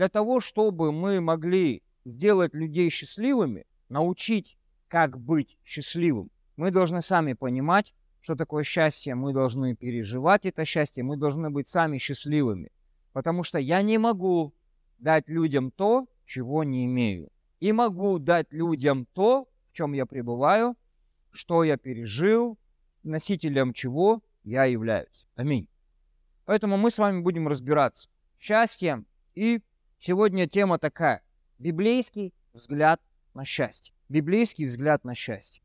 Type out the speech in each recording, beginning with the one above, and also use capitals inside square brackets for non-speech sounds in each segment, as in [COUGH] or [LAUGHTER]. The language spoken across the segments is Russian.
Для того, чтобы мы могли сделать людей счастливыми, научить, как быть счастливым, мы должны сами понимать, что такое счастье, мы должны переживать это счастье, мы должны быть сами счастливыми. Потому что я не могу дать людям то, чего не имею. И могу дать людям то, в чем я пребываю, что я пережил, носителем чего я являюсь. Аминь. Поэтому мы с вами будем разбираться счастьем. И сегодня тема такая. Библейский взгляд на счастье. Библейский взгляд на счастье.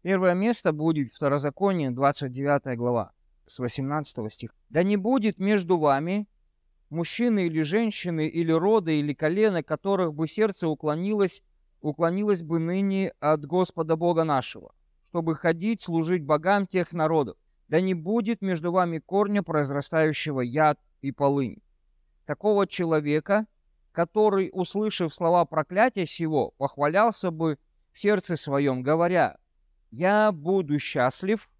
Первое место будет Второзаконие, 29 глава, с 18 стиха. «Да не будет между вами мужчины или женщины, или рода, или колена, которых бы сердце уклонилось, уклонилось бы ныне от Господа Бога нашего, чтобы ходить, служить богам тех народов. Да не будет между вами корня, произрастающего яд и полынь. Такого человека, который, услышав слова проклятия сего, похвалялся бы в сердце своем, говоря, я буду счастлив,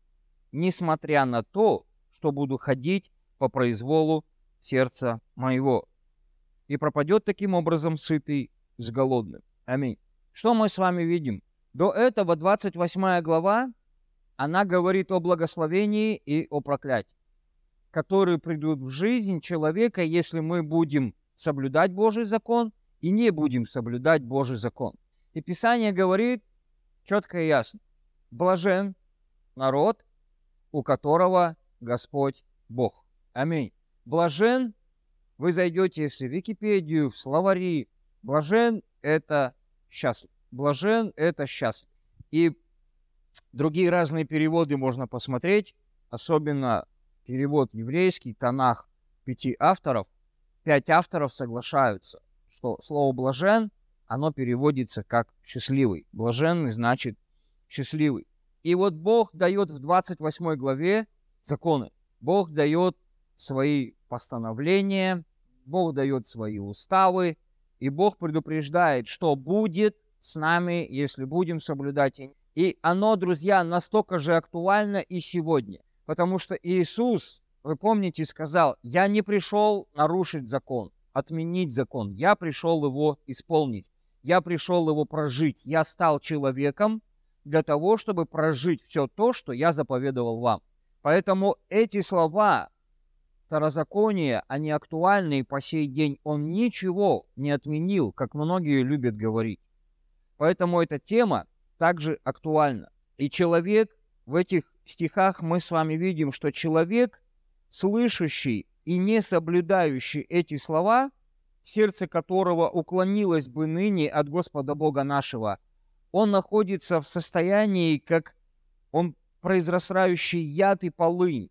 несмотря на то, что буду ходить по произволу сердца моего. И пропадет таким образом сытый с голодным. Аминь. Что мы с вами видим? До этого 28 глава, она говорит о благословении и о проклятии, которые придут в жизнь человека, если мы будем соблюдать Божий закон и не будем соблюдать Божий закон. И Писание говорит четко и ясно блажен народ, у которого Господь Бог. Аминь. Блажен, вы зайдете в Википедию, в словари. Блажен – это счастлив. Блажен – это счастлив. И другие разные переводы можно посмотреть, особенно перевод еврейский, Танах пяти авторов. Пять авторов соглашаются, что слово «блажен» оно переводится как «счастливый». Блаженный значит счастливый. И вот Бог дает в 28 главе законы. Бог дает свои постановления, Бог дает свои уставы, и Бог предупреждает, что будет с нами, если будем соблюдать. И оно, друзья, настолько же актуально и сегодня. Потому что Иисус, вы помните, сказал, я не пришел нарушить закон, отменить закон. Я пришел его исполнить. Я пришел его прожить. Я стал человеком, для того, чтобы прожить все то, что я заповедовал вам. Поэтому эти слова Второзакония, они актуальны и по сей день. Он ничего не отменил, как многие любят говорить. Поэтому эта тема также актуальна. И человек, в этих стихах мы с вами видим, что человек, слышащий и не соблюдающий эти слова, сердце которого уклонилось бы ныне от Господа Бога нашего – он находится в состоянии, как он произрастающий яд и полынь.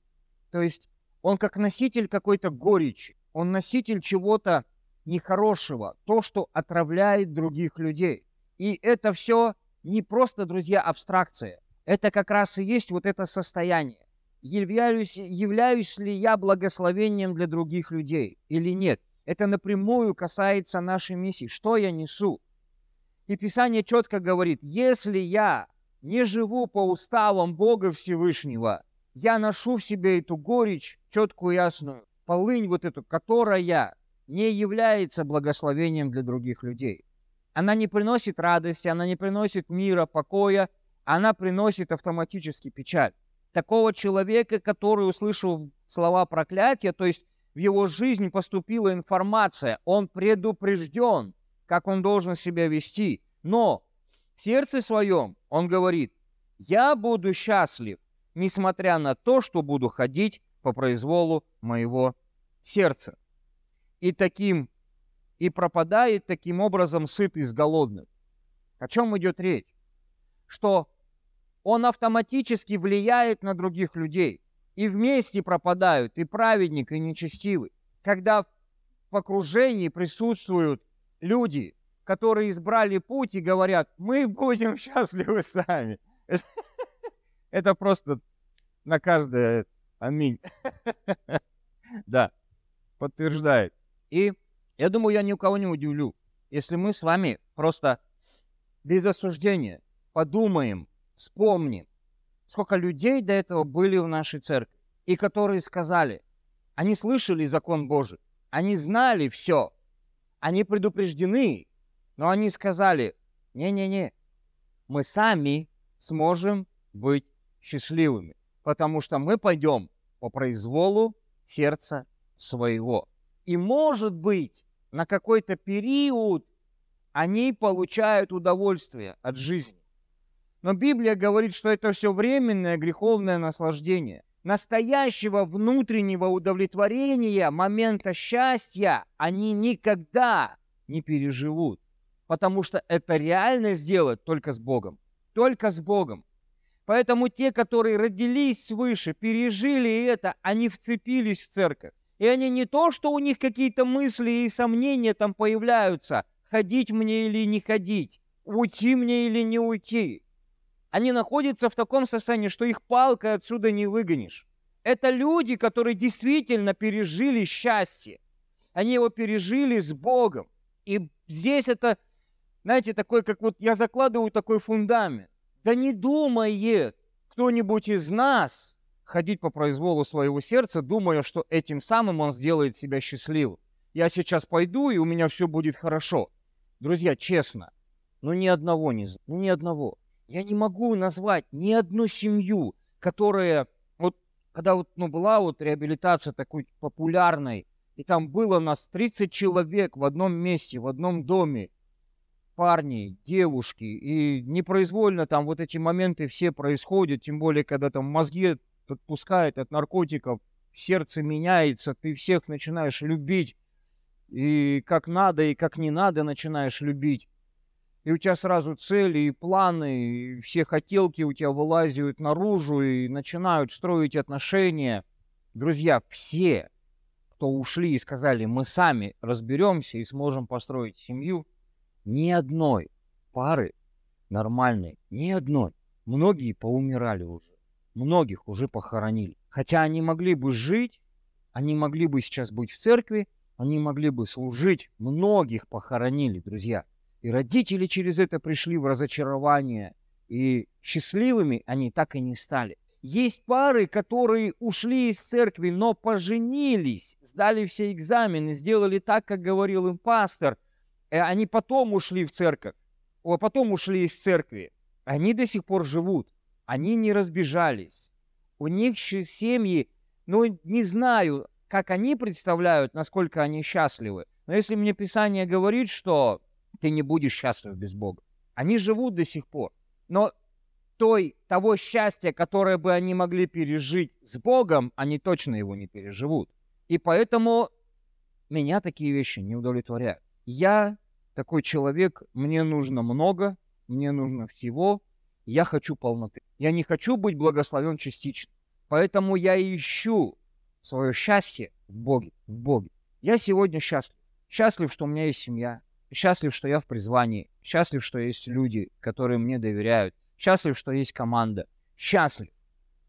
То есть он как носитель какой-то горечи, он носитель чего-то нехорошего, то, что отравляет других людей. И это все не просто, друзья, абстракция. Это как раз и есть вот это состояние. Являюсь, являюсь ли я благословением для других людей или нет? Это напрямую касается нашей миссии. Что я несу? И Писание четко говорит, если я не живу по уставам Бога Всевышнего, я ношу в себе эту горечь, четкую, ясную, полынь вот эту, которая не является благословением для других людей. Она не приносит радости, она не приносит мира, покоя, она приносит автоматически печаль. Такого человека, который услышал слова проклятия, то есть в его жизнь поступила информация, он предупрежден, как он должен себя вести. Но в сердце своем он говорит, я буду счастлив, несмотря на то, что буду ходить по произволу моего сердца. И таким, и пропадает таким образом сытый с голодным. О чем идет речь? Что он автоматически влияет на других людей. И вместе пропадают и праведник, и нечестивый. Когда в окружении присутствуют люди, которые избрали путь и говорят, мы будем [LAUGHS] счастливы сами. [LAUGHS] Это просто на каждое аминь. [LAUGHS] Да, подтверждает. И я думаю, я ни у кого не удивлю, если мы с вами просто без осуждения подумаем, вспомним, сколько людей до этого были в нашей церкви, и которые сказали, они слышали закон Божий, они знали все, Они предупреждены, но они сказали, не-не-не, мы сами сможем быть счастливыми, потому что мы пойдем по произволу сердца своего. И может быть, на какой-то период они получают удовольствие от жизни. Но Библия говорит, что это все временное греховное наслаждение. Настоящего внутреннего удовлетворения, момента счастья они никогда не переживут. Потому что это реально сделать только с Богом. Только с Богом. Поэтому те, которые родились свыше, пережили это, они вцепились в церковь. И они не то, что у них какие-то мысли и сомнения там появляются, ходить мне или не ходить, уйти мне или не уйти. Они находятся в таком состоянии, что их палкой отсюда не выгонишь. Это люди, которые действительно пережили счастье. Они его пережили с Богом. И здесь это, знаете, такой, как вот я закладываю такой фундамент. Да не думает кто-нибудь из нас ходить по произволу своего сердца, думая, что этим самым он сделает себя счастливым. Я сейчас пойду, и у меня все будет хорошо. Друзья, честно, ну ни одного не ну ни одного. Я не могу назвать ни одну семью, которая, вот когда вот, ну, была вот реабилитация такой популярной, и там было нас 30 человек в одном месте, в одном доме, парни, девушки, и непроизвольно там вот эти моменты все происходят, тем более, когда там мозги отпускают от наркотиков, сердце меняется, ты всех начинаешь любить, и как надо, и как не надо начинаешь любить и у тебя сразу цели и планы, и все хотелки у тебя вылазят наружу и начинают строить отношения. Друзья, все, кто ушли и сказали, мы сами разберемся и сможем построить семью, ни одной пары нормальной, ни одной. Многие поумирали уже, многих уже похоронили. Хотя они могли бы жить, они могли бы сейчас быть в церкви, они могли бы служить, многих похоронили, друзья. И родители через это пришли в разочарование. И счастливыми они так и не стали. Есть пары, которые ушли из церкви, но поженились, сдали все экзамены, сделали так, как говорил им пастор. И они потом ушли в церковь, а потом ушли из церкви. Они до сих пор живут, они не разбежались. У них семьи, ну, не знаю, как они представляют, насколько они счастливы. Но если мне Писание говорит, что ты не будешь счастлив без Бога. Они живут до сих пор. Но той, того счастья, которое бы они могли пережить с Богом, они точно его не переживут. И поэтому меня такие вещи не удовлетворяют. Я такой человек, мне нужно много, мне нужно всего, я хочу полноты. Я не хочу быть благословен частично. Поэтому я ищу свое счастье в Боге, в Боге. Я сегодня счастлив. Счастлив, что у меня есть семья. Счастлив, что я в призвании. Счастлив, что есть люди, которые мне доверяют. Счастлив, что есть команда. Счастлив,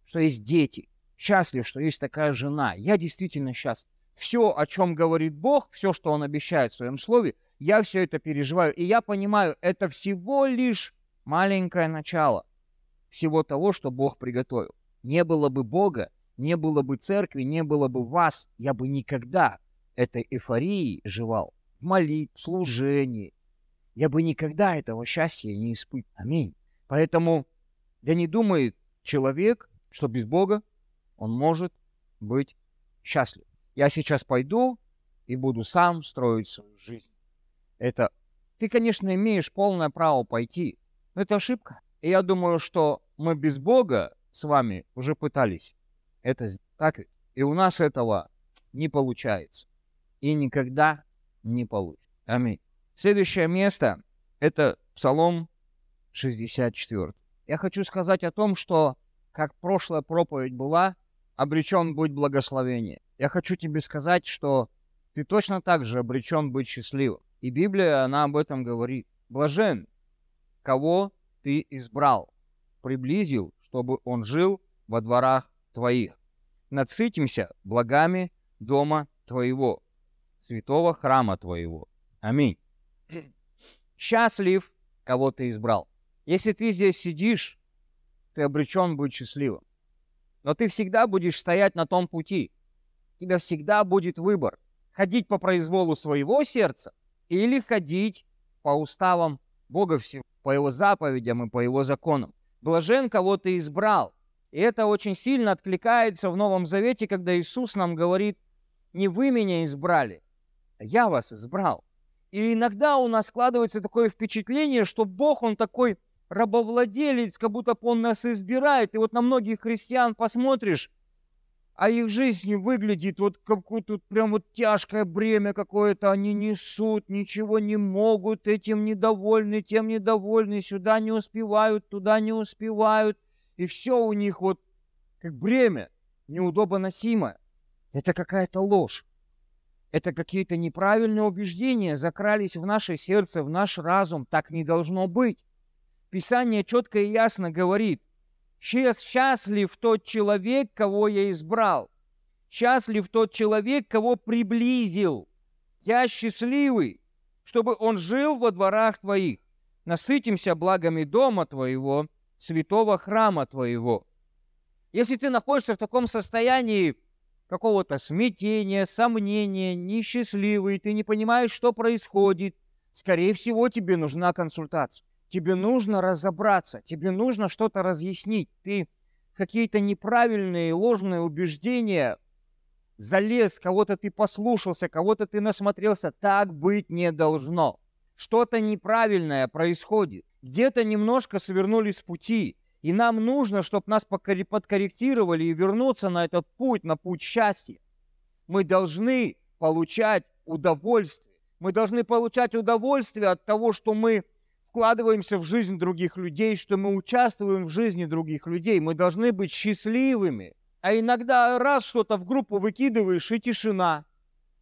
что есть дети. Счастлив, что есть такая жена. Я действительно счастлив. Все, о чем говорит Бог, все, что Он обещает в Своем Слове, я все это переживаю. И я понимаю, это всего лишь маленькое начало всего того, что Бог приготовил. Не было бы Бога, не было бы церкви, не было бы вас, я бы никогда этой эйфории жевал в молитве, в служении. Я бы никогда этого счастья не испытывал. Аминь. Поэтому да не думает человек, что без Бога он может быть счастлив. Я сейчас пойду и буду сам строить свою жизнь. Это ты, конечно, имеешь полное право пойти, но это ошибка. И я думаю, что мы без Бога с вами уже пытались это сделать. Так ведь? И у нас этого не получается. И никогда не получит. Аминь. Следующее место – это Псалом 64. Я хочу сказать о том, что, как прошлая проповедь была, обречен быть благословение. Я хочу тебе сказать, что ты точно так же обречен быть счастливым. И Библия, она об этом говорит. Блажен, кого ты избрал, приблизил, чтобы он жил во дворах твоих. Надсытимся благами дома твоего святого храма твоего. Аминь. [CLEARS THROAT] Счастлив, кого ты избрал. Если ты здесь сидишь, ты обречен быть счастливым. Но ты всегда будешь стоять на том пути. У тебя всегда будет выбор. Ходить по произволу своего сердца или ходить по уставам Бога всего, по Его заповедям и по Его законам. Блажен, кого ты избрал. И это очень сильно откликается в Новом Завете, когда Иисус нам говорит, не вы меня избрали, я вас избрал. И иногда у нас складывается такое впечатление, что Бог, Он такой рабовладелец, как будто Он нас избирает. И вот на многих христиан посмотришь, а их жизнь выглядит вот как тут прям вот тяжкое бремя какое-то, они несут, ничего не могут, этим недовольны, тем недовольны, сюда не успевают, туда не успевают, и все у них вот как бремя, неудобоносимое. Это какая-то ложь. Это какие-то неправильные убеждения закрались в наше сердце, в наш разум. Так не должно быть. Писание четко и ясно говорит, Счастлив тот человек, кого я избрал. Счастлив тот человек, кого приблизил. Я счастливый, чтобы он жил во дворах твоих. Насытимся благами дома твоего, святого храма твоего. Если ты находишься в таком состоянии какого-то смятения, сомнения, несчастливый, ты не понимаешь, что происходит, скорее всего, тебе нужна консультация. Тебе нужно разобраться, тебе нужно что-то разъяснить. Ты какие-то неправильные, ложные убеждения залез, кого-то ты послушался, кого-то ты насмотрелся. Так быть не должно. Что-то неправильное происходит. Где-то немножко свернули с пути. И нам нужно, чтобы нас подкорректировали и вернуться на этот путь, на путь счастья. Мы должны получать удовольствие. Мы должны получать удовольствие от того, что мы вкладываемся в жизнь других людей, что мы участвуем в жизни других людей. Мы должны быть счастливыми. А иногда раз что-то в группу выкидываешь, и тишина.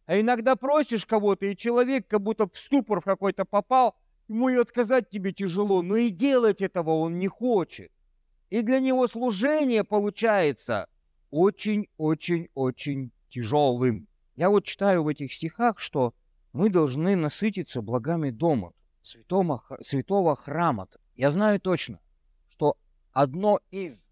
А иногда просишь кого-то, и человек как будто в ступор в какой-то попал, ему и отказать тебе тяжело, но и делать этого он не хочет. И для него служение получается очень-очень-очень тяжелым. Я вот читаю в этих стихах, что мы должны насытиться благами дома святого, святого храма. Я знаю точно, что одно из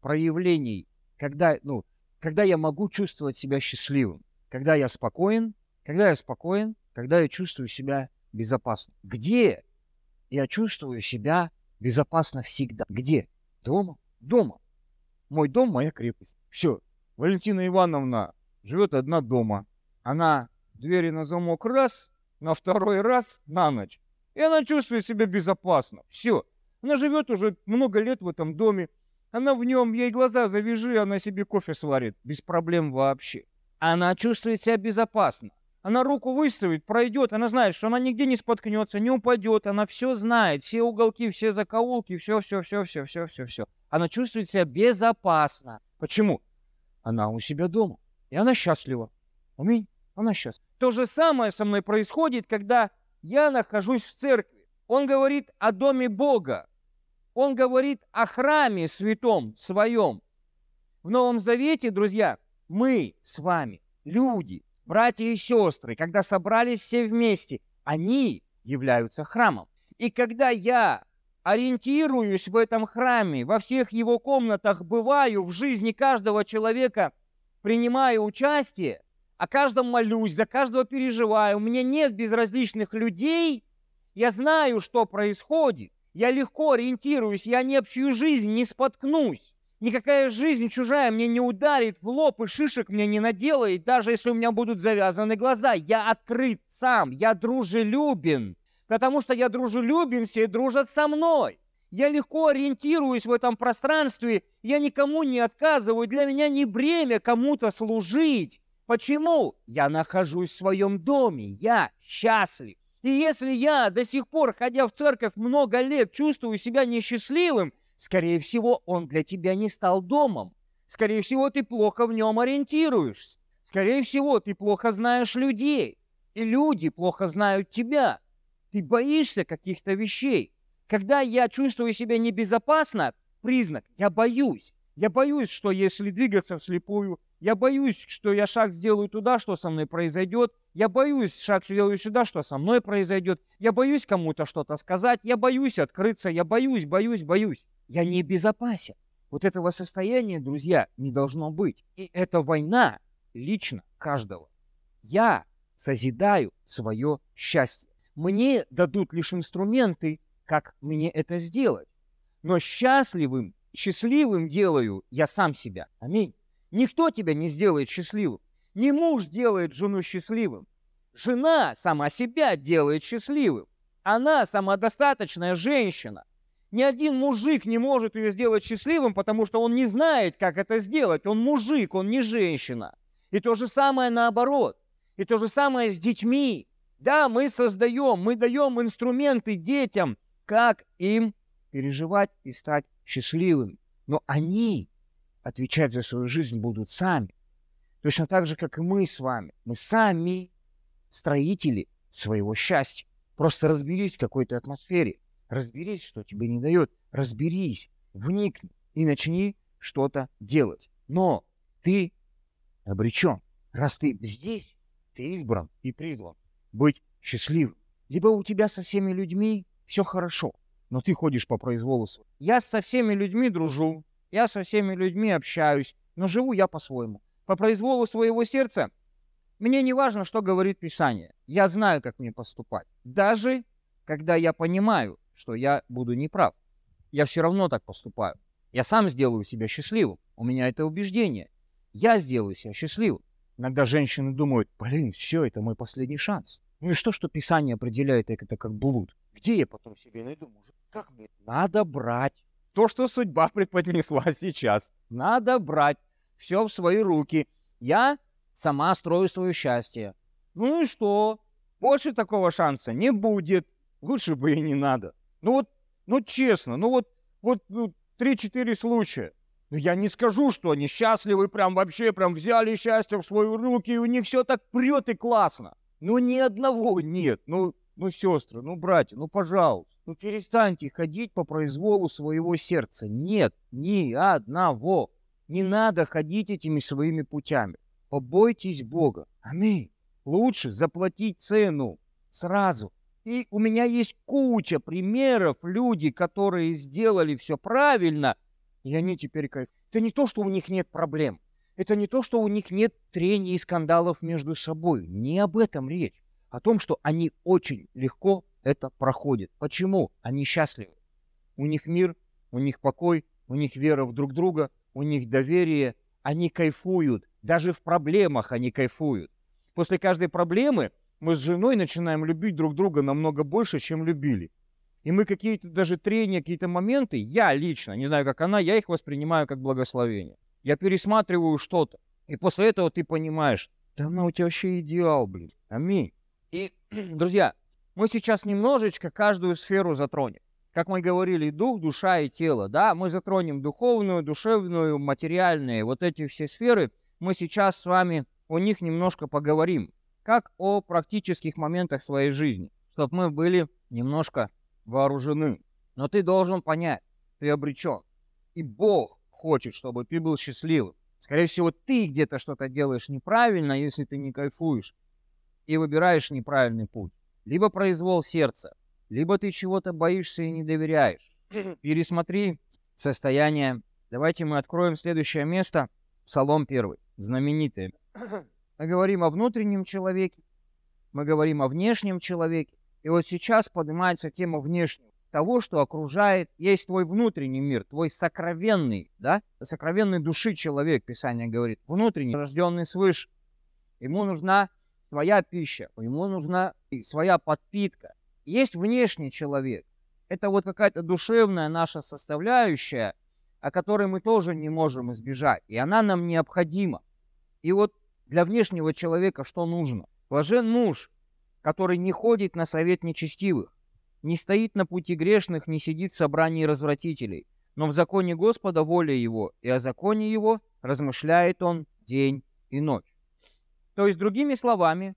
проявлений, когда, ну, когда я могу чувствовать себя счастливым, когда я спокоен, когда я спокоен, когда я чувствую себя безопасно. Где я чувствую себя безопасно всегда? Где? Дома? Дома. Мой дом – моя крепость. Все. Валентина Ивановна живет одна дома. Она двери на замок раз, на второй раз на ночь. И она чувствует себя безопасно. Все. Она живет уже много лет в этом доме. Она в нем, ей глаза завяжи, она себе кофе сварит. Без проблем вообще. Она чувствует себя безопасно. Она руку выставит, пройдет, она знает, что она нигде не споткнется, не упадет, она все знает, все уголки, все закоулки, все, все, все, все, все, все, все. Она чувствует себя безопасно. Почему? Она у себя дома, и она счастлива. Аминь. Она счастлива. То же самое со мной происходит, когда я нахожусь в церкви. Он говорит о доме Бога. Он говорит о храме святом своем. В Новом Завете, друзья, мы с вами, люди, братья и сестры, когда собрались все вместе, они являются храмом. И когда я ориентируюсь в этом храме, во всех его комнатах бываю, в жизни каждого человека принимаю участие, о каждом молюсь, за каждого переживаю. У меня нет безразличных людей. Я знаю, что происходит. Я легко ориентируюсь, я ни об чью жизнь не споткнусь. Никакая жизнь чужая мне не ударит в лоб и шишек мне не наделает, даже если у меня будут завязаны глаза. Я открыт сам, я дружелюбен, потому что я дружелюбен, все дружат со мной. Я легко ориентируюсь в этом пространстве, я никому не отказываю, для меня не бремя кому-то служить. Почему? Я нахожусь в своем доме, я счастлив. И если я до сих пор, ходя в церковь много лет, чувствую себя несчастливым, скорее всего, он для тебя не стал домом. Скорее всего, ты плохо в нем ориентируешься. Скорее всего, ты плохо знаешь людей. И люди плохо знают тебя. Ты боишься каких-то вещей. Когда я чувствую себя небезопасно, признак, я боюсь. Я боюсь, что если двигаться вслепую, я боюсь, что я шаг сделаю туда, что со мной произойдет. Я боюсь, шаг сделаю сюда, что со мной произойдет. Я боюсь кому-то что-то сказать. Я боюсь открыться. Я боюсь, боюсь, боюсь. Я не безопасен. Вот этого состояния, друзья, не должно быть. И это война лично каждого. Я созидаю свое счастье. Мне дадут лишь инструменты, как мне это сделать. Но счастливым, счастливым делаю я сам себя. Аминь. Никто тебя не сделает счастливым. Не муж делает жену счастливым. Жена сама себя делает счастливым. Она самодостаточная женщина. Ни один мужик не может ее сделать счастливым, потому что он не знает, как это сделать. Он мужик, он не женщина. И то же самое наоборот. И то же самое с детьми. Да, мы создаем, мы даем инструменты детям, как им переживать и стать счастливыми. Но они отвечать за свою жизнь будут сами. Точно так же, как и мы с вами. Мы сами строители своего счастья. Просто разберись в какой-то атмосфере. Разберись, что тебе не дает. Разберись, вникни и начни что-то делать. Но ты обречен. Раз ты здесь, ты избран и призван быть счастливым. Либо у тебя со всеми людьми все хорошо, но ты ходишь по произволу. Я со всеми людьми дружу, я со всеми людьми общаюсь, но живу я по-своему. По произволу своего сердца мне не важно, что говорит Писание. Я знаю, как мне поступать. Даже когда я понимаю, что я буду неправ. Я все равно так поступаю. Я сам сделаю себя счастливым. У меня это убеждение. Я сделаю себя счастливым. Иногда женщины думают, блин, все, это мой последний шанс. Ну и что, что Писание определяет это как блуд? Где я потом себе найду мужа? Как мне? Надо брать. То, что судьба [LAUGHS] преподнесла сейчас. Надо брать. Все в свои руки. Я сама строю свое счастье. Ну и что? Больше такого шанса не будет. Лучше бы и не надо. Ну вот, ну честно, ну вот, вот ну, 3-4 случая. Но я не скажу, что они счастливы, прям вообще, прям взяли счастье в свои руки, и у них все так прет и классно. Ну ни одного нет. Ну, ну сестры, ну братья, ну пожалуйста. Ну перестаньте ходить по произволу своего сердца. Нет, ни одного. Не надо ходить этими своими путями. Побойтесь Бога. Аминь. Лучше заплатить цену сразу. И у меня есть куча примеров, люди, которые сделали все правильно, и они теперь кайф. Это не то, что у них нет проблем. Это не то, что у них нет трений и скандалов между собой. Не об этом речь. О том, что они очень легко это проходят. Почему? Они счастливы. У них мир, у них покой, у них вера в друг друга, у них доверие. Они кайфуют. Даже в проблемах они кайфуют. После каждой проблемы мы с женой начинаем любить друг друга намного больше, чем любили. И мы какие-то даже трения, какие-то моменты, я лично, не знаю, как она, я их воспринимаю как благословение. Я пересматриваю что-то. И после этого ты понимаешь, да она у тебя вообще идеал, блин. Аминь. И, [CLEARS THROAT] друзья, мы сейчас немножечко каждую сферу затронем. Как мы говорили, дух, душа и тело, да, мы затронем духовную, душевную, материальные, вот эти все сферы. Мы сейчас с вами о них немножко поговорим, как о практических моментах своей жизни, чтобы мы были немножко вооружены. Но ты должен понять, ты обречен. И Бог хочет, чтобы ты был счастливым. Скорее всего, ты где-то что-то делаешь неправильно, если ты не кайфуешь и выбираешь неправильный путь. Либо произвол сердца, либо ты чего-то боишься и не доверяешь. [CLEARS THROAT] Пересмотри состояние. Давайте мы откроем следующее место. Псалом первый, знаменитый. [CLEARS THROAT] Мы говорим о внутреннем человеке, мы говорим о внешнем человеке. И вот сейчас поднимается тема внешнего, того, что окружает. Есть твой внутренний мир, твой сокровенный, да, сокровенной души человек, Писание говорит, внутренний, рожденный свыше. Ему нужна своя пища, ему нужна своя подпитка. Есть внешний человек. Это вот какая-то душевная наша составляющая, о которой мы тоже не можем избежать. И она нам необходима. И вот для внешнего человека что нужно? Блажен муж, который не ходит на совет нечестивых, не стоит на пути грешных, не сидит в собрании развратителей, но в законе Господа воля его, и о законе его размышляет он день и ночь. То есть, другими словами,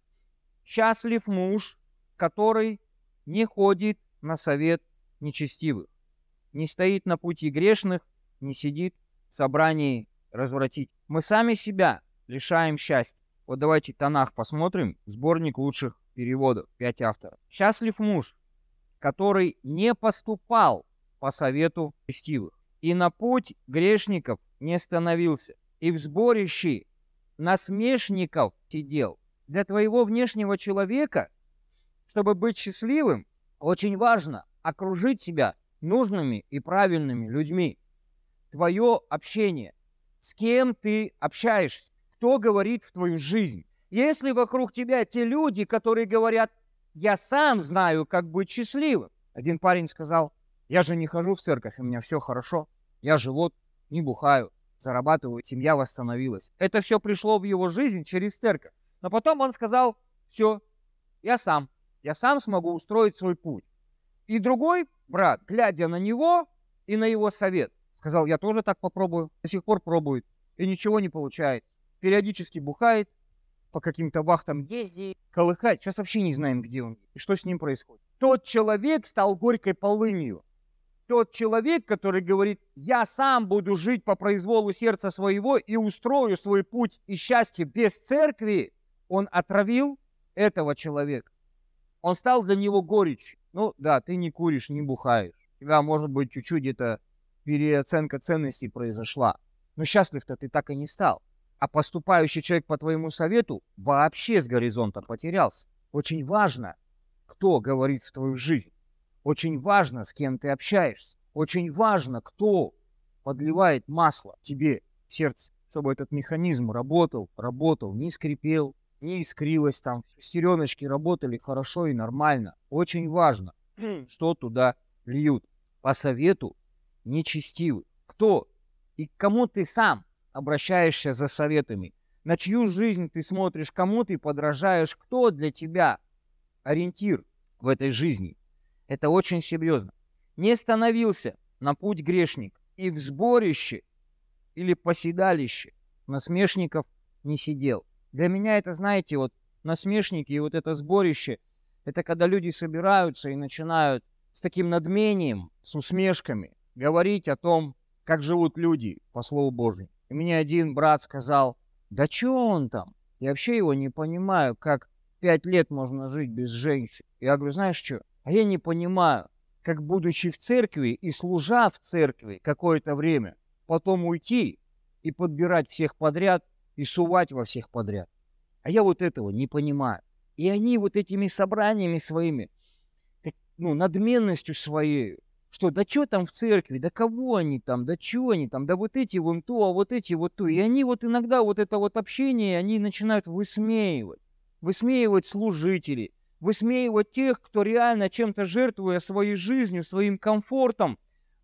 счастлив муж, который не ходит на совет нечестивых, не стоит на пути грешных, не сидит в собрании развратить. Мы сами себя лишаем счастья. Вот давайте Танах посмотрим, сборник лучших переводов, пять авторов. Счастлив муж, который не поступал по совету честивых, и на путь грешников не становился, и в сборище насмешников сидел. Для твоего внешнего человека чтобы быть счастливым, очень важно окружить себя нужными и правильными людьми. Твое общение, с кем ты общаешься, кто говорит в твою жизнь. Если вокруг тебя те люди, которые говорят, я сам знаю, как быть счастливым. Один парень сказал, я же не хожу в церковь, у меня все хорошо. Я вот не бухаю, зарабатываю, семья восстановилась. Это все пришло в его жизнь через церковь. Но потом он сказал, все, я сам, я сам смогу устроить свой путь. И другой брат, глядя на него и на его совет, сказал, я тоже так попробую. До сих пор пробует и ничего не получает. Периодически бухает, по каким-то вахтам ездит, колыхает. Сейчас вообще не знаем, где он и что с ним происходит. Тот человек стал горькой полынью тот человек, который говорит, я сам буду жить по произволу сердца своего и устрою свой путь и счастье без церкви, он отравил этого человека. Он стал для него горечь. Ну да, ты не куришь, не бухаешь. У тебя, может быть, чуть-чуть где-то переоценка ценностей произошла. Но счастлив-то ты так и не стал. А поступающий человек по твоему совету вообще с горизонта потерялся. Очень важно, кто говорит в твою жизнь. Очень важно, с кем ты общаешься. Очень важно, кто подливает масло тебе в сердце, чтобы этот механизм работал, работал, не скрипел, не искрилось там. Шестереночки работали хорошо и нормально. Очень важно, [CLEARS THROAT] что туда льют. По совету нечестивый. Кто и кому ты сам обращаешься за советами? На чью жизнь ты смотришь, кому ты подражаешь, кто для тебя ориентир в этой жизни? Это очень серьезно. Не становился на путь грешник и в сборище или поседалище насмешников не сидел. Для меня это, знаете, вот насмешники и вот это сборище, это когда люди собираются и начинают с таким надмением, с усмешками говорить о том, как живут люди, по слову Божьему. И мне один брат сказал, да что он там? Я вообще его не понимаю, как пять лет можно жить без женщин. Я говорю, знаешь что, а я не понимаю, как будучи в церкви и служа в церкви какое-то время, потом уйти и подбирать всех подряд и сувать во всех подряд. А я вот этого не понимаю. И они вот этими собраниями своими, ну, надменностью своей, что да что там в церкви, да кого они там, да чего они там, да вот эти вон то, а вот эти вот то. И они вот иногда вот это вот общение, они начинают высмеивать, высмеивать служителей, высмеивать тех, кто реально чем-то жертвуя своей жизнью, своим комфортом,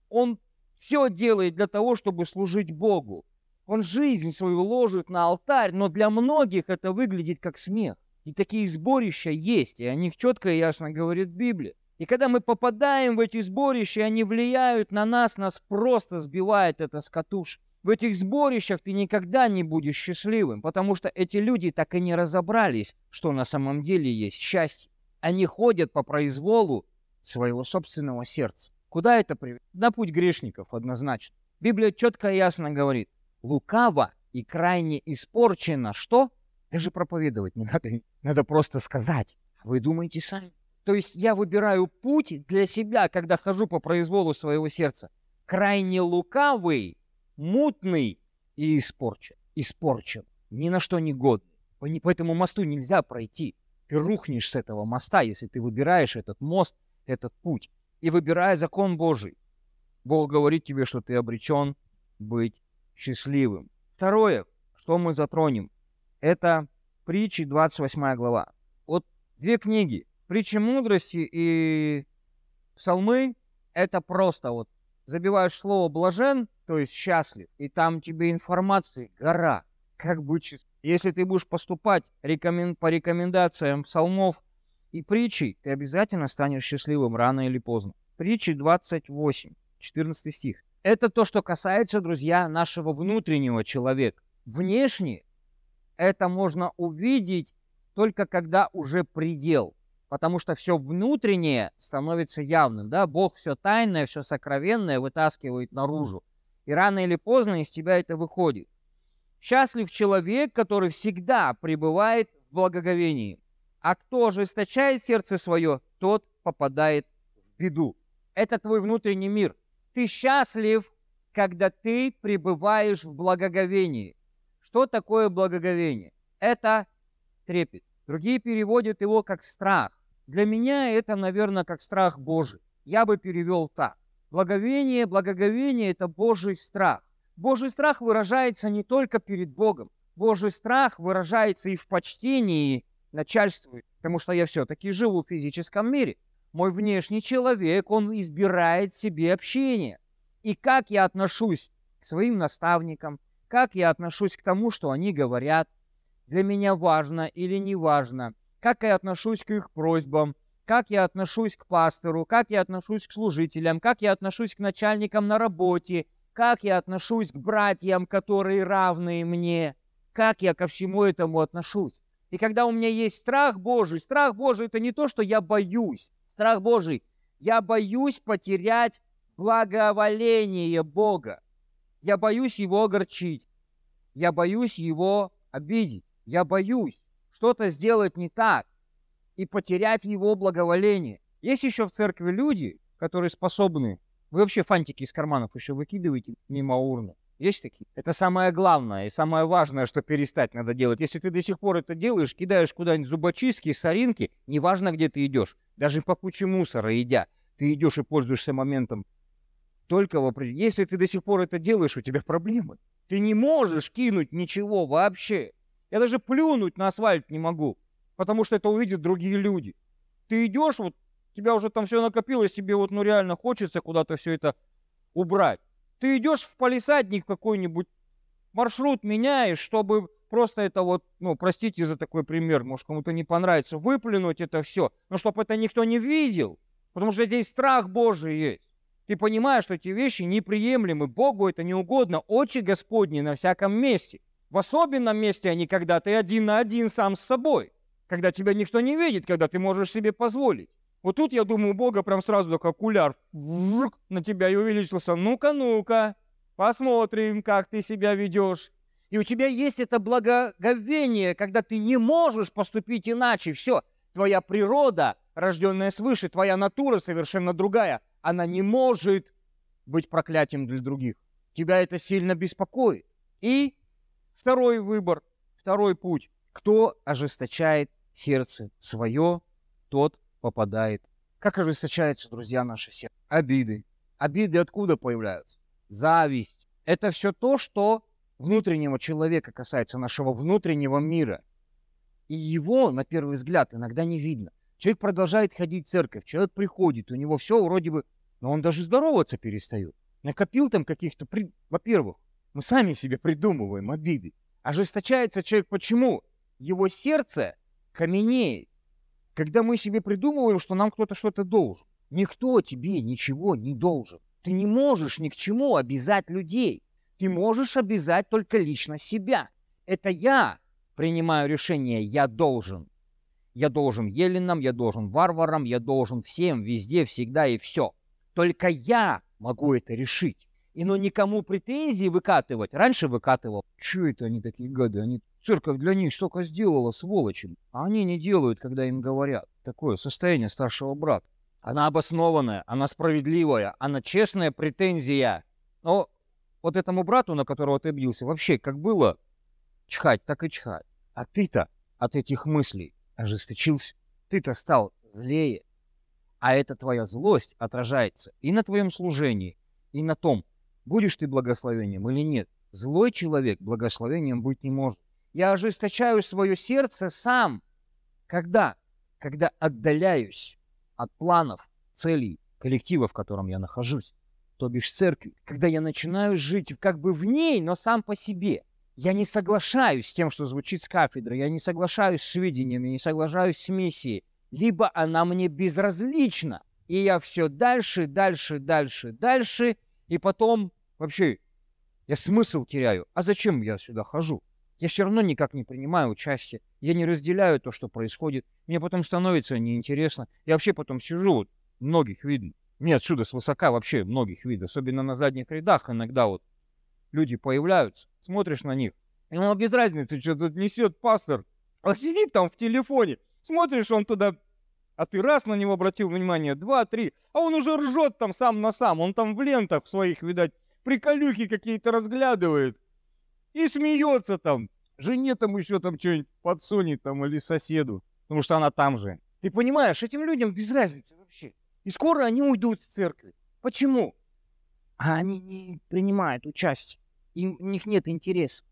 он все делает для того, чтобы служить Богу. Он жизнь свою ложит на алтарь, но для многих это выглядит как смех. И такие сборища есть, и о них четко и ясно говорит Библия. И когда мы попадаем в эти сборища, они влияют на нас, нас просто сбивает это с катушек. В этих сборищах ты никогда не будешь счастливым, потому что эти люди так и не разобрались, что на самом деле есть счастье. Они ходят по произволу своего собственного сердца. Куда это приведет? На путь грешников однозначно. Библия четко и ясно говорит, лукаво и крайне испорчено что? Даже проповедовать не надо, [LAUGHS] надо просто сказать. Вы думаете сами. То есть я выбираю путь для себя, когда хожу по произволу своего сердца. Крайне лукавый мутный и испорчен. Испорчен. Ни на что не годный. По, этому мосту нельзя пройти. Ты рухнешь с этого моста, если ты выбираешь этот мост, этот путь. И выбирая закон Божий, Бог говорит тебе, что ты обречен быть счастливым. Второе, что мы затронем, это притчи 28 глава. Вот две книги, притчи мудрости и псалмы, это просто вот забиваешь слово блажен, то есть счастлив, и там тебе информации гора, как быть счастливым. Если ты будешь поступать рекомен... по рекомендациям псалмов и притчей, ты обязательно станешь счастливым рано или поздно. Притчи 28, 14 стих. Это то, что касается, друзья, нашего внутреннего человека. Внешне это можно увидеть только когда уже предел потому что все внутреннее становится явным, да, Бог все тайное, все сокровенное вытаскивает наружу, и рано или поздно из тебя это выходит. Счастлив человек, который всегда пребывает в благоговении, а кто ожесточает сердце свое, тот попадает в беду. Это твой внутренний мир. Ты счастлив, когда ты пребываешь в благоговении. Что такое благоговение? Это трепет. Другие переводят его как страх. Для меня это, наверное, как страх Божий. Я бы перевел так. Благовение, благоговение – это Божий страх. Божий страх выражается не только перед Богом. Божий страх выражается и в почтении начальству, потому что я все-таки живу в физическом мире. Мой внешний человек, он избирает себе общение. И как я отношусь к своим наставникам, как я отношусь к тому, что они говорят, для меня важно или не важно, как я отношусь к их просьбам, как я отношусь к пастору, как я отношусь к служителям, как я отношусь к начальникам на работе, как я отношусь к братьям, которые равные мне, как я ко всему этому отношусь. И когда у меня есть страх Божий, страх Божий это не то, что я боюсь. Страх Божий, я боюсь потерять благоволение Бога. Я боюсь его огорчить. Я боюсь его обидеть. Я боюсь что-то сделать не так и потерять его благоволение. Есть еще в церкви люди, которые способны вы вообще фантики из карманов еще выкидываете мимо урны? Есть такие? Это самое главное и самое важное, что перестать надо делать. Если ты до сих пор это делаешь, кидаешь куда-нибудь зубочистки, соринки, неважно, где ты идешь, даже по куче мусора идя, ты идешь и пользуешься моментом только в. Если ты до сих пор это делаешь, у тебя проблемы. Ты не можешь кинуть ничего вообще. Я даже плюнуть на асфальт не могу, потому что это увидят другие люди. Ты идешь, вот тебя уже там все накопилось, тебе вот ну реально хочется куда-то все это убрать. Ты идешь в полисадник какой-нибудь, маршрут меняешь, чтобы просто это вот, ну, простите за такой пример, может кому-то не понравится, выплюнуть это все, но чтобы это никто не видел, потому что здесь страх Божий есть. Ты понимаешь, что эти вещи неприемлемы, Богу это не угодно, очи Господни на всяком месте. В особенном месте они, когда ты один на один сам с собой, когда тебя никто не видит, когда ты можешь себе позволить. Вот тут, я думаю, Бога прям сразу такой окуляр вжук, на тебя и увеличился. Ну-ка, ну-ка, посмотрим, как ты себя ведешь. И у тебя есть это благоговение, когда ты не можешь поступить иначе. Все, твоя природа, рожденная свыше, твоя натура совершенно другая. Она не может быть проклятием для других. Тебя это сильно беспокоит. И второй выбор, второй путь. Кто ожесточает сердце свое, тот попадает. Как ожесточается, друзья, наше сердце? Обиды. Обиды откуда появляются? Зависть. Это все то, что внутреннего человека касается, нашего внутреннего мира. И его, на первый взгляд, иногда не видно. Человек продолжает ходить в церковь, человек приходит, у него все вроде бы, но он даже здороваться перестает. Накопил там каких-то, при... во-первых, мы сами себе придумываем обиды. Ожесточается человек почему? Его сердце каменеет когда мы себе придумываем, что нам кто-то что-то должен. Никто тебе ничего не должен. Ты не можешь ни к чему обязать людей. Ты можешь обязать только лично себя. Это я принимаю решение «я должен». Я должен еленам, я должен варварам, я должен всем, везде, всегда и все. Только я могу это решить. И но никому претензии выкатывать. Раньше выкатывал. Че это они такие гады? Они Церковь для них столько сделала, сволочи. А они не делают, когда им говорят. Такое состояние старшего брата. Она обоснованная, она справедливая, она честная претензия. Но вот этому брату, на которого ты бился, вообще как было чхать, так и чхать. А ты-то от этих мыслей ожесточился. Ты-то стал злее. А эта твоя злость отражается и на твоем служении, и на том, будешь ты благословением или нет. Злой человек благословением быть не может. Я ожесточаю свое сердце сам. Когда? Когда отдаляюсь от планов, целей, коллектива, в котором я нахожусь, то бишь церкви. Когда я начинаю жить как бы в ней, но сам по себе. Я не соглашаюсь с тем, что звучит с кафедры, я не соглашаюсь с видением, я не соглашаюсь с миссией. Либо она мне безразлична, и я все дальше, дальше, дальше, дальше, и потом вообще я смысл теряю. А зачем я сюда хожу? Я все равно никак не принимаю участие. Я не разделяю то, что происходит. Мне потом становится неинтересно. Я вообще потом сижу, вот, многих видно. Мне отсюда свысока вообще многих видно. Особенно на задних рядах иногда вот люди появляются. Смотришь на них. И ну, без разницы, что тут несет пастор. Он сидит там в телефоне. Смотришь, он туда а ты раз на него обратил внимание, два, три, а он уже ржет там сам на сам, он там в лентах своих, видать, приколюхи какие-то разглядывает и смеется там жене там еще там что-нибудь подсунет там или соседу, потому что она там же. Ты понимаешь, этим людям без разницы вообще. И скоро они уйдут с церкви. Почему? А они не принимают участие. Им, у них нет интереса.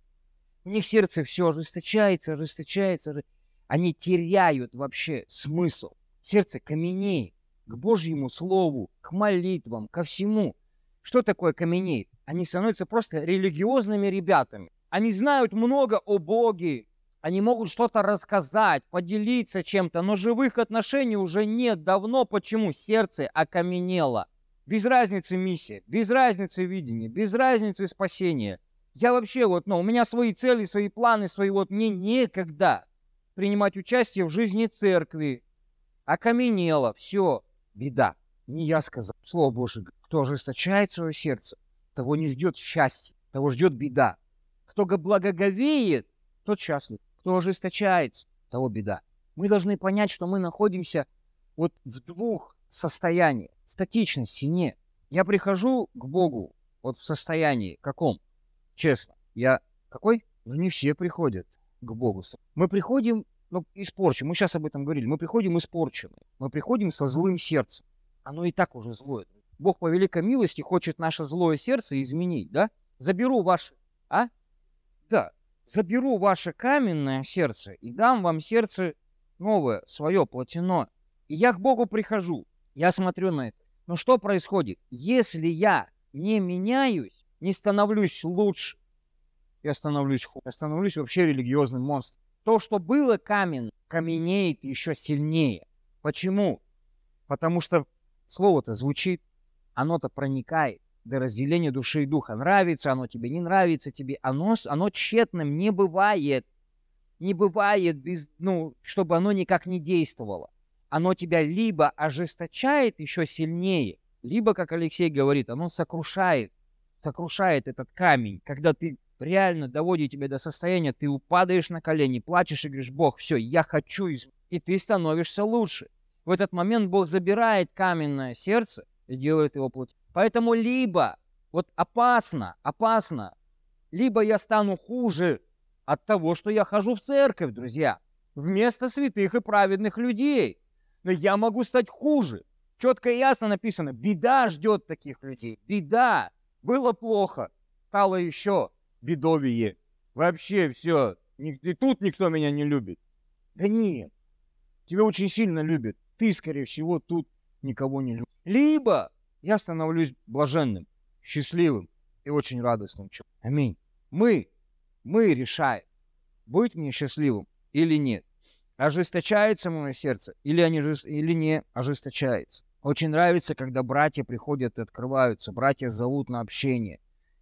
У них сердце все ожесточается, ожесточается. Они теряют вообще смысл. Сердце каменеет к Божьему Слову, к молитвам, ко всему. Что такое каменеет? Они становятся просто религиозными ребятами. Они знают много о Боге, они могут что-то рассказать, поделиться чем-то, но живых отношений уже нет давно. Почему? Сердце окаменело. Без разницы миссия, без разницы видения, без разницы спасения. Я вообще вот, ну, у меня свои цели, свои планы, свои вот, мне некогда принимать участие в жизни церкви. Окаменело, все, беда. Не я сказал, Слово Божие, кто ожесточает свое сердце, того не ждет счастья, того ждет беда. Кто благоговеет, тот счастлив. Кто ожесточается, того беда. Мы должны понять, что мы находимся вот в двух состояниях. Статичности нет. Я прихожу к Богу вот в состоянии каком? Честно. Я какой? Ну, не все приходят к Богу. Мы приходим, ну, испорченные. Мы сейчас об этом говорили. Мы приходим испорченные. Мы приходим со злым сердцем. Оно и так уже злое. Бог по великой милости хочет наше злое сердце изменить, да? Заберу ваше, а? Да, заберу ваше каменное сердце и дам вам сердце новое, свое, плотяное. И я к Богу прихожу, я смотрю на это. Но что происходит? Если я не меняюсь, не становлюсь лучше, я становлюсь хуже, я становлюсь вообще религиозным монстром. То, что было камень, каменеет еще сильнее. Почему? Потому что слово-то звучит, оно-то проникает до разделения души и духа. Нравится оно тебе, не нравится тебе. Оно, оно тщетным не бывает. Не бывает, без, ну, чтобы оно никак не действовало. Оно тебя либо ожесточает еще сильнее, либо, как Алексей говорит, оно сокрушает, сокрушает этот камень, когда ты реально доводит тебя до состояния, ты упадаешь на колени, плачешь и говоришь, Бог, все, я хочу, и ты становишься лучше. В этот момент Бог забирает каменное сердце и делает его плоть. Поэтому либо, вот опасно, опасно, либо я стану хуже от того, что я хожу в церковь, друзья, вместо святых и праведных людей. Но я могу стать хуже. Четко и ясно написано, беда ждет таких людей, беда. Было плохо, стало еще бедовие. Вообще все, и тут никто меня не любит. Да нет, тебя очень сильно любят. Ты, скорее всего, тут никого не любишь. Либо я становлюсь блаженным, счастливым и очень радостным человеком. Аминь. Мы, мы решаем, быть мне счастливым или нет. Ожесточается мое сердце или, они, или не ожесточается. Очень нравится, когда братья приходят и открываются, братья зовут на общение.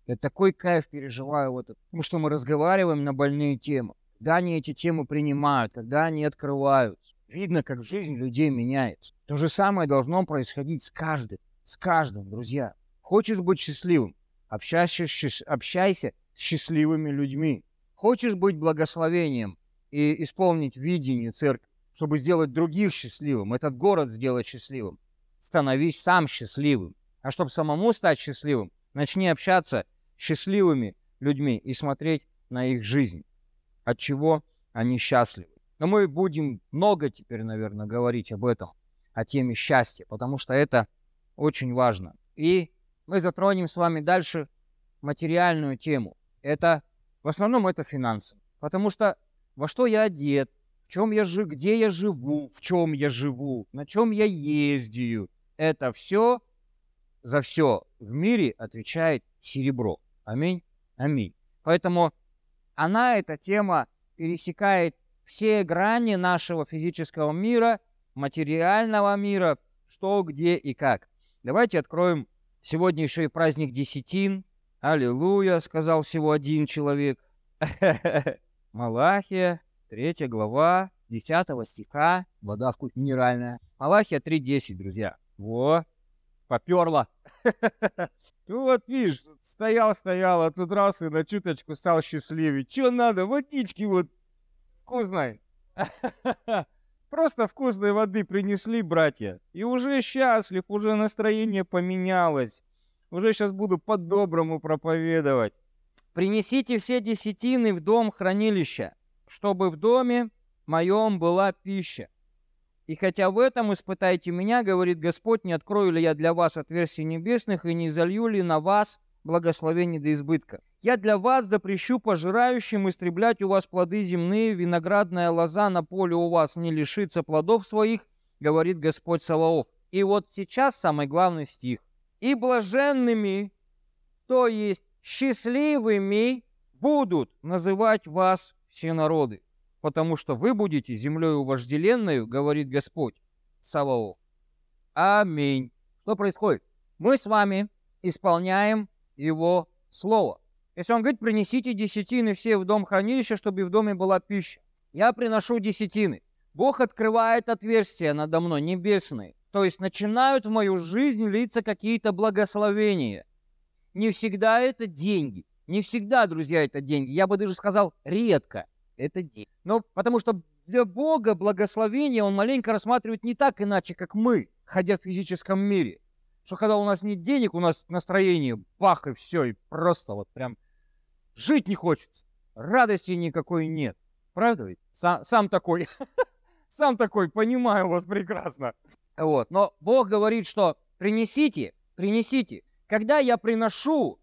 Я такой кайф переживаю в это, потому что мы разговариваем на больные темы. Когда они эти темы принимают, когда они открываются. Видно, как жизнь людей меняется. То же самое должно происходить с каждым с каждым, друзья. Хочешь быть счастливым? Общайся, общайся с счастливыми людьми. Хочешь быть благословением и исполнить видение церкви, чтобы сделать других счастливым, этот город сделать счастливым? Становись сам счастливым. А чтобы самому стать счастливым, начни общаться счастливыми людьми и смотреть на их жизнь. От чего они счастливы. Но мы будем много теперь, наверное, говорить об этом, о теме счастья, потому что это очень важно. И мы затронем с вами дальше материальную тему. Это, в основном, это финансы. Потому что во что я одет, в чем я живу, где я живу, в чем я живу, на чем я ездию. Это все, за все в мире отвечает серебро. Аминь. Аминь. Поэтому она, эта тема, пересекает все грани нашего физического мира, материального мира, что, где и как. Давайте откроем. Сегодня еще и праздник десятин. Аллилуйя, сказал всего один человек. [LAUGHS] Малахия, третья глава, 10 стиха. Вода вкус минеральная. Малахия 3.10, друзья. Во, поперло. [LAUGHS] Ну вот, видишь, стоял-стоял, а тут раз и на чуточку стал счастливее. Че надо? Водички вот вкусной. [LAUGHS] Просто вкусной воды принесли, братья. И уже счастлив, уже настроение поменялось. Уже сейчас буду по-доброму проповедовать. Принесите все десятины в дом хранилища, чтобы в доме моем была пища. И хотя в этом испытайте меня, говорит Господь, не открою ли я для вас отверстий небесных и не залью ли на вас благословение до избытка. Я для вас запрещу пожирающим истреблять у вас плоды земные, виноградная лоза на поле у вас не лишится плодов своих, говорит Господь Саваоф. И вот сейчас самый главный стих. И блаженными, то есть счастливыми, будут называть вас все народы потому что вы будете землею вожделенную, говорит Господь Саваоф. Аминь. Что происходит? Мы с вами исполняем Его Слово. Если Он говорит, принесите десятины все в дом хранилища, чтобы в доме была пища. Я приношу десятины. Бог открывает отверстия надо мной, небесные. То есть начинают в мою жизнь литься какие-то благословения. Не всегда это деньги. Не всегда, друзья, это деньги. Я бы даже сказал, редко это деньги. Но потому что для Бога благословение Он маленько рассматривает не так иначе, как мы, ходя в физическом мире. Что когда у нас нет денег, у нас настроение бах и все, и просто вот прям жить не хочется. Радости никакой нет. Правда ведь? Сам, сам такой, [LAUGHS] сам такой, понимаю вас прекрасно. Вот. Но Бог говорит, что принесите, принесите. Когда я приношу,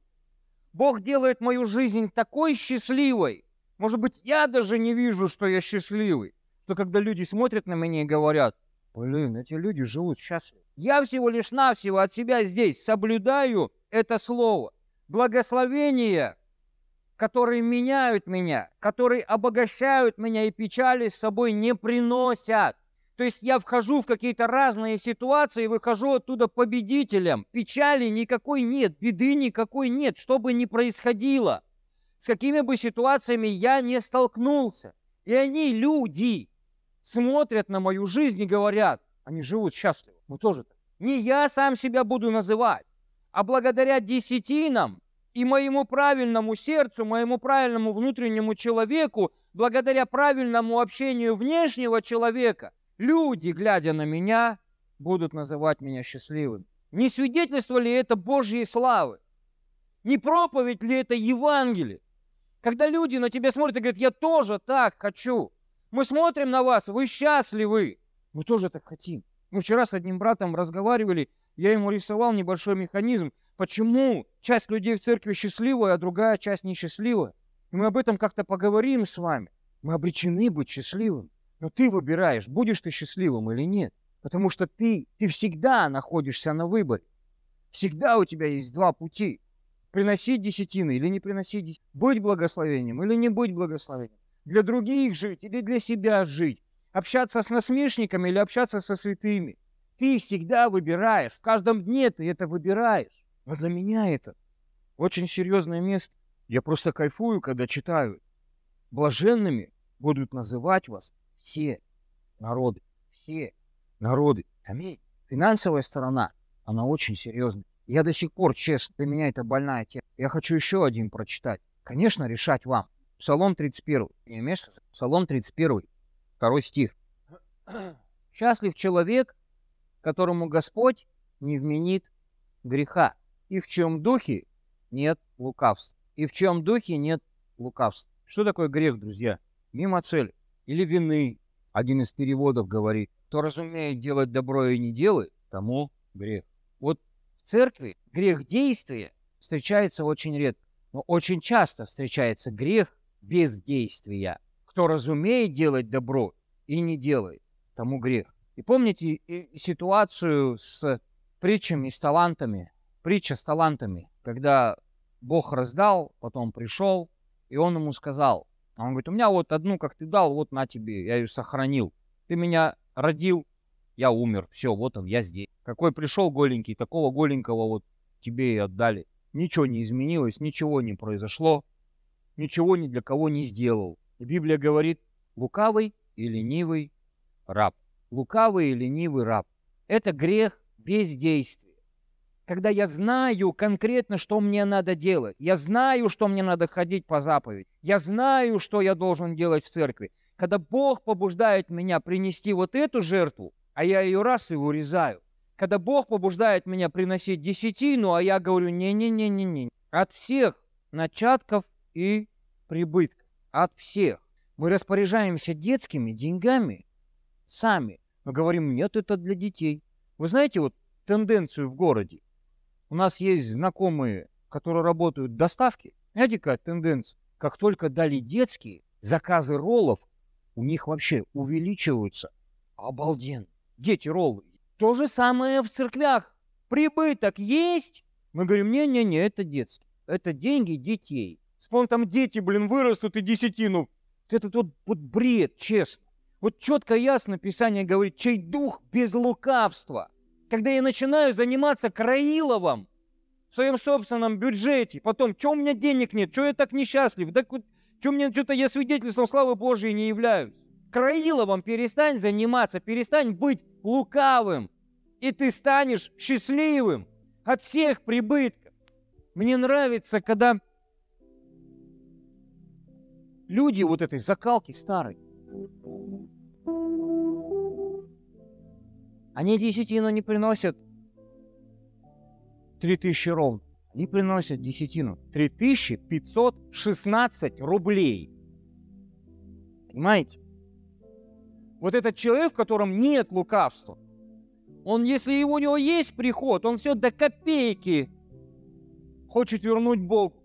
Бог делает мою жизнь такой счастливой, может быть, я даже не вижу, что я счастливый. Что когда люди смотрят на меня и говорят, блин, эти люди живут счастливо. Я всего лишь навсего от себя здесь соблюдаю это слово. Благословения, которые меняют меня, которые обогащают меня и печали с собой не приносят. То есть я вхожу в какие-то разные ситуации выхожу оттуда победителем. Печали никакой нет, беды никакой нет, что бы ни происходило с какими бы ситуациями я не столкнулся. И они, люди, смотрят на мою жизнь и говорят, они живут счастливо. Мы тоже так. Не я сам себя буду называть, а благодаря десятинам и моему правильному сердцу, моему правильному внутреннему человеку, благодаря правильному общению внешнего человека, люди, глядя на меня, будут называть меня счастливым. Не свидетельство ли это Божьей славы? Не проповедь ли это Евангелие? Когда люди на тебя смотрят и говорят, я тоже так хочу. Мы смотрим на вас, вы счастливы. Мы тоже так хотим. Мы вчера с одним братом разговаривали, я ему рисовал небольшой механизм, почему часть людей в церкви счастливая, а другая часть несчастливая. И мы об этом как-то поговорим с вами. Мы обречены быть счастливым. Но ты выбираешь, будешь ты счастливым или нет. Потому что ты, ты всегда находишься на выборе. Всегда у тебя есть два пути приносить десятины или не приносить десятины, быть благословением или не быть благословением, для других жить или для себя жить, общаться с насмешниками или общаться со святыми. Ты всегда выбираешь, в каждом дне ты это выбираешь. Но для меня это очень серьезное место. Я просто кайфую, когда читаю. Блаженными будут называть вас все народы. Все народы. Аминь. Финансовая сторона, она очень серьезная. Я до сих пор, честно, для меня это больная тема. Я хочу еще один прочитать. Конечно, решать вам. Псалом 31. Не месяц. Псалом 31. Второй стих. Счастлив человек, которому Господь не вменит греха, и в чем духе нет лукавства. И в чем духе нет лукавства. Что такое грех, друзья? Мимо цели. Или вины. Один из переводов говорит, кто разумеет делать добро и не делает, тому грех. Церкви грех действия встречается очень редко, но очень часто встречается грех бездействия. Кто разумеет делать добро и не делает, тому грех. И помните ситуацию с притчами с талантами, притча с талантами, когда Бог раздал, потом пришел, и он ему сказал, он говорит, у меня вот одну, как ты дал, вот на тебе, я ее сохранил. Ты меня родил, я умер, все, вот он, я здесь. Какой пришел голенький, такого голенького вот тебе и отдали. Ничего не изменилось, ничего не произошло, ничего ни для кого не сделал. Библия говорит, лукавый и ленивый раб. Лукавый и ленивый раб. Это грех бездействия. Когда я знаю конкретно, что мне надо делать. Я знаю, что мне надо ходить по заповеди. Я знаю, что я должен делать в церкви. Когда Бог побуждает меня принести вот эту жертву, а я ее раз и урезаю. Когда Бог побуждает меня приносить десятину, а я говорю, не-не-не-не-не, от всех начатков и прибытков, от всех. Мы распоряжаемся детскими деньгами сами. Мы говорим, нет, это для детей. Вы знаете вот тенденцию в городе? У нас есть знакомые, которые работают в доставке. Знаете, какая тенденция? Как только дали детские, заказы роллов у них вообще увеличиваются. Обалденно. Дети роллы. То же самое в церквях. Прибыток есть? Мы говорим, не-не-не, это детский. Это деньги детей. Вспомни, там дети, блин, вырастут и десятину. Это вот, вот бред, честно. Вот четко ясно Писание говорит, чей дух без лукавства. Когда я начинаю заниматься Краиловым в своем собственном бюджете, потом, что у меня денег нет, что я так несчастлив, да что мне что-то я свидетельством славы Божьей не являюсь. Краиловым перестань заниматься, перестань быть лукавым, и ты станешь счастливым от всех прибытков. Мне нравится, когда люди вот этой закалки старой, они десятину не приносят 3000 ровно. Они приносят десятину 3516 рублей. Понимаете? Вот этот человек, в котором нет лукавства, он, если у него есть приход, он все до копейки хочет вернуть Богу.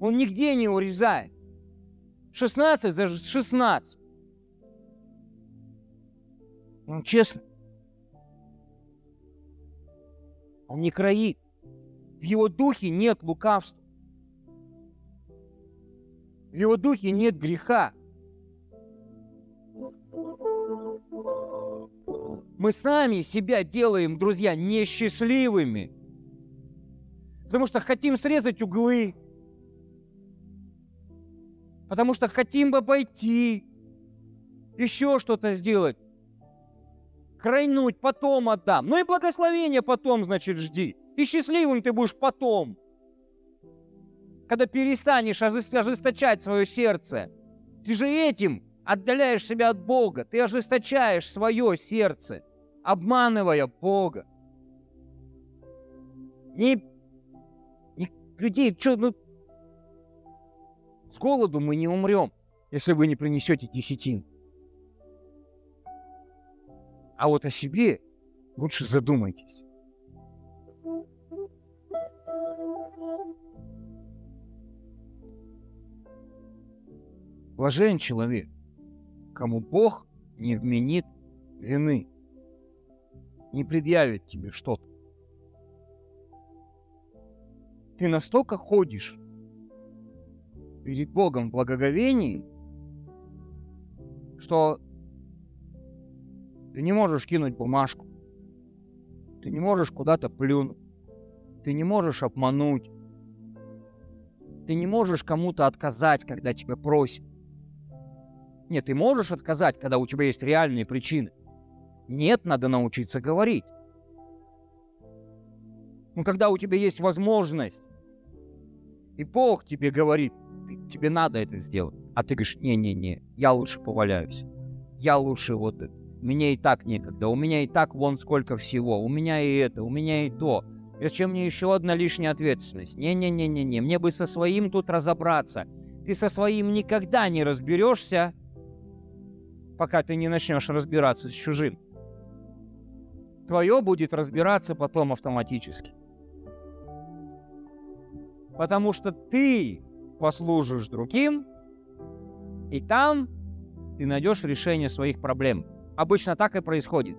Он нигде не урезает. 16 за 16. Он честно. Он не кроит. В его духе нет лукавства. В его духе нет греха. Мы сами себя делаем, друзья, несчастливыми. Потому что хотим срезать углы. Потому что хотим бы пойти. Еще что-то сделать. Крайнуть, потом отдам. Ну и благословение потом, значит, жди. И счастливым ты будешь потом. Когда перестанешь ожесточать свое сердце. Ты же этим отдаляешь себя от Бога. Ты ожесточаешь свое сердце обманывая Бога. Не, не людей, что, ну, с голоду мы не умрем, если вы не принесете десятин. А вот о себе лучше задумайтесь. Блажен человек, кому Бог не вменит вины не предъявит тебе что-то. Ты настолько ходишь перед Богом в благоговении, что ты не можешь кинуть бумажку, ты не можешь куда-то плюнуть, ты не можешь обмануть, ты не можешь кому-то отказать, когда тебя просят. Нет, ты можешь отказать, когда у тебя есть реальные причины. Нет, надо научиться говорить. Но когда у тебя есть возможность, и Бог тебе говорит, тебе надо это сделать, а ты говоришь, не-не-не, я лучше поваляюсь, я лучше вот это, мне и так некогда, у меня и так вон сколько всего, у меня и это, у меня и то. Зачем мне еще одна лишняя ответственность? Не-не-не-не-не, мне бы со своим тут разобраться. Ты со своим никогда не разберешься, пока ты не начнешь разбираться с чужим твое будет разбираться потом автоматически. Потому что ты послужишь другим, и там ты найдешь решение своих проблем. Обычно так и происходит.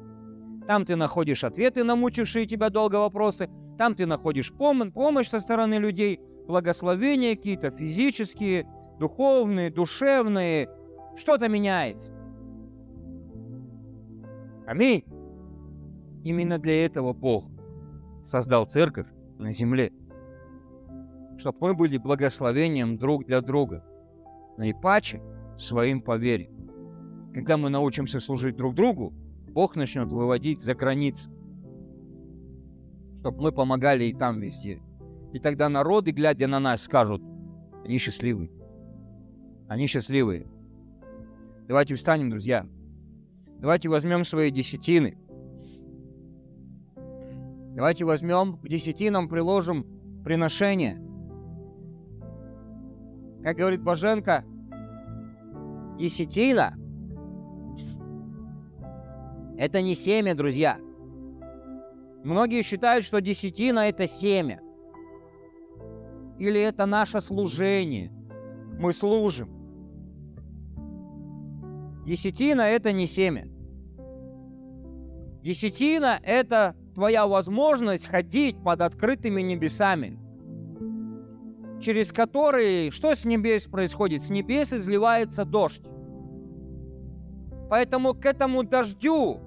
Там ты находишь ответы на мучившие тебя долго вопросы, там ты находишь пом- помощь со стороны людей, благословения какие-то физические, духовные, душевные. Что-то меняется. Аминь. Именно для этого Бог создал церковь на земле, чтобы мы были благословением друг для друга, наипаче своим по. Когда мы научимся служить друг другу, Бог начнет выводить за границы, чтобы мы помогали и там везде. И тогда народы, глядя на нас, скажут, они счастливы. Они счастливые. Давайте встанем, друзья. Давайте возьмем свои десятины – Давайте возьмем, к десятинам приложим приношение. Как говорит Боженко, десятина – Это не семя, друзья. Многие считают, что десятина – это семя. Или это наше служение. Мы служим. Десятина – это не семя. Десятина – это твоя возможность ходить под открытыми небесами, через которые, что с небес происходит? С небес изливается дождь. Поэтому к этому дождю,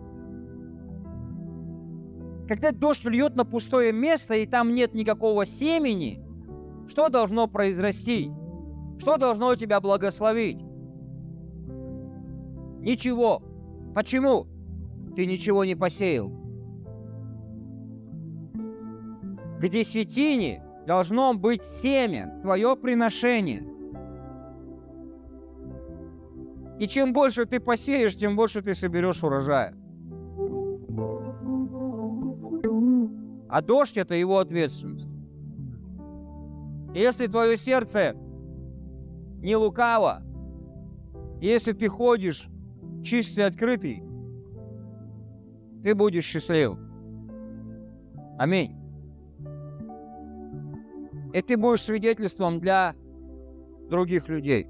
когда дождь льет на пустое место, и там нет никакого семени, что должно произрасти? Что должно тебя благословить? Ничего. Почему? Ты ничего не посеял. К десятине должно быть семя, твое приношение. И чем больше ты посеешь, тем больше ты соберешь урожая. А дождь – это его ответственность. Если твое сердце не лукаво, если ты ходишь чистый, открытый, ты будешь счастлив. Аминь. И ты будешь свидетельством для других людей.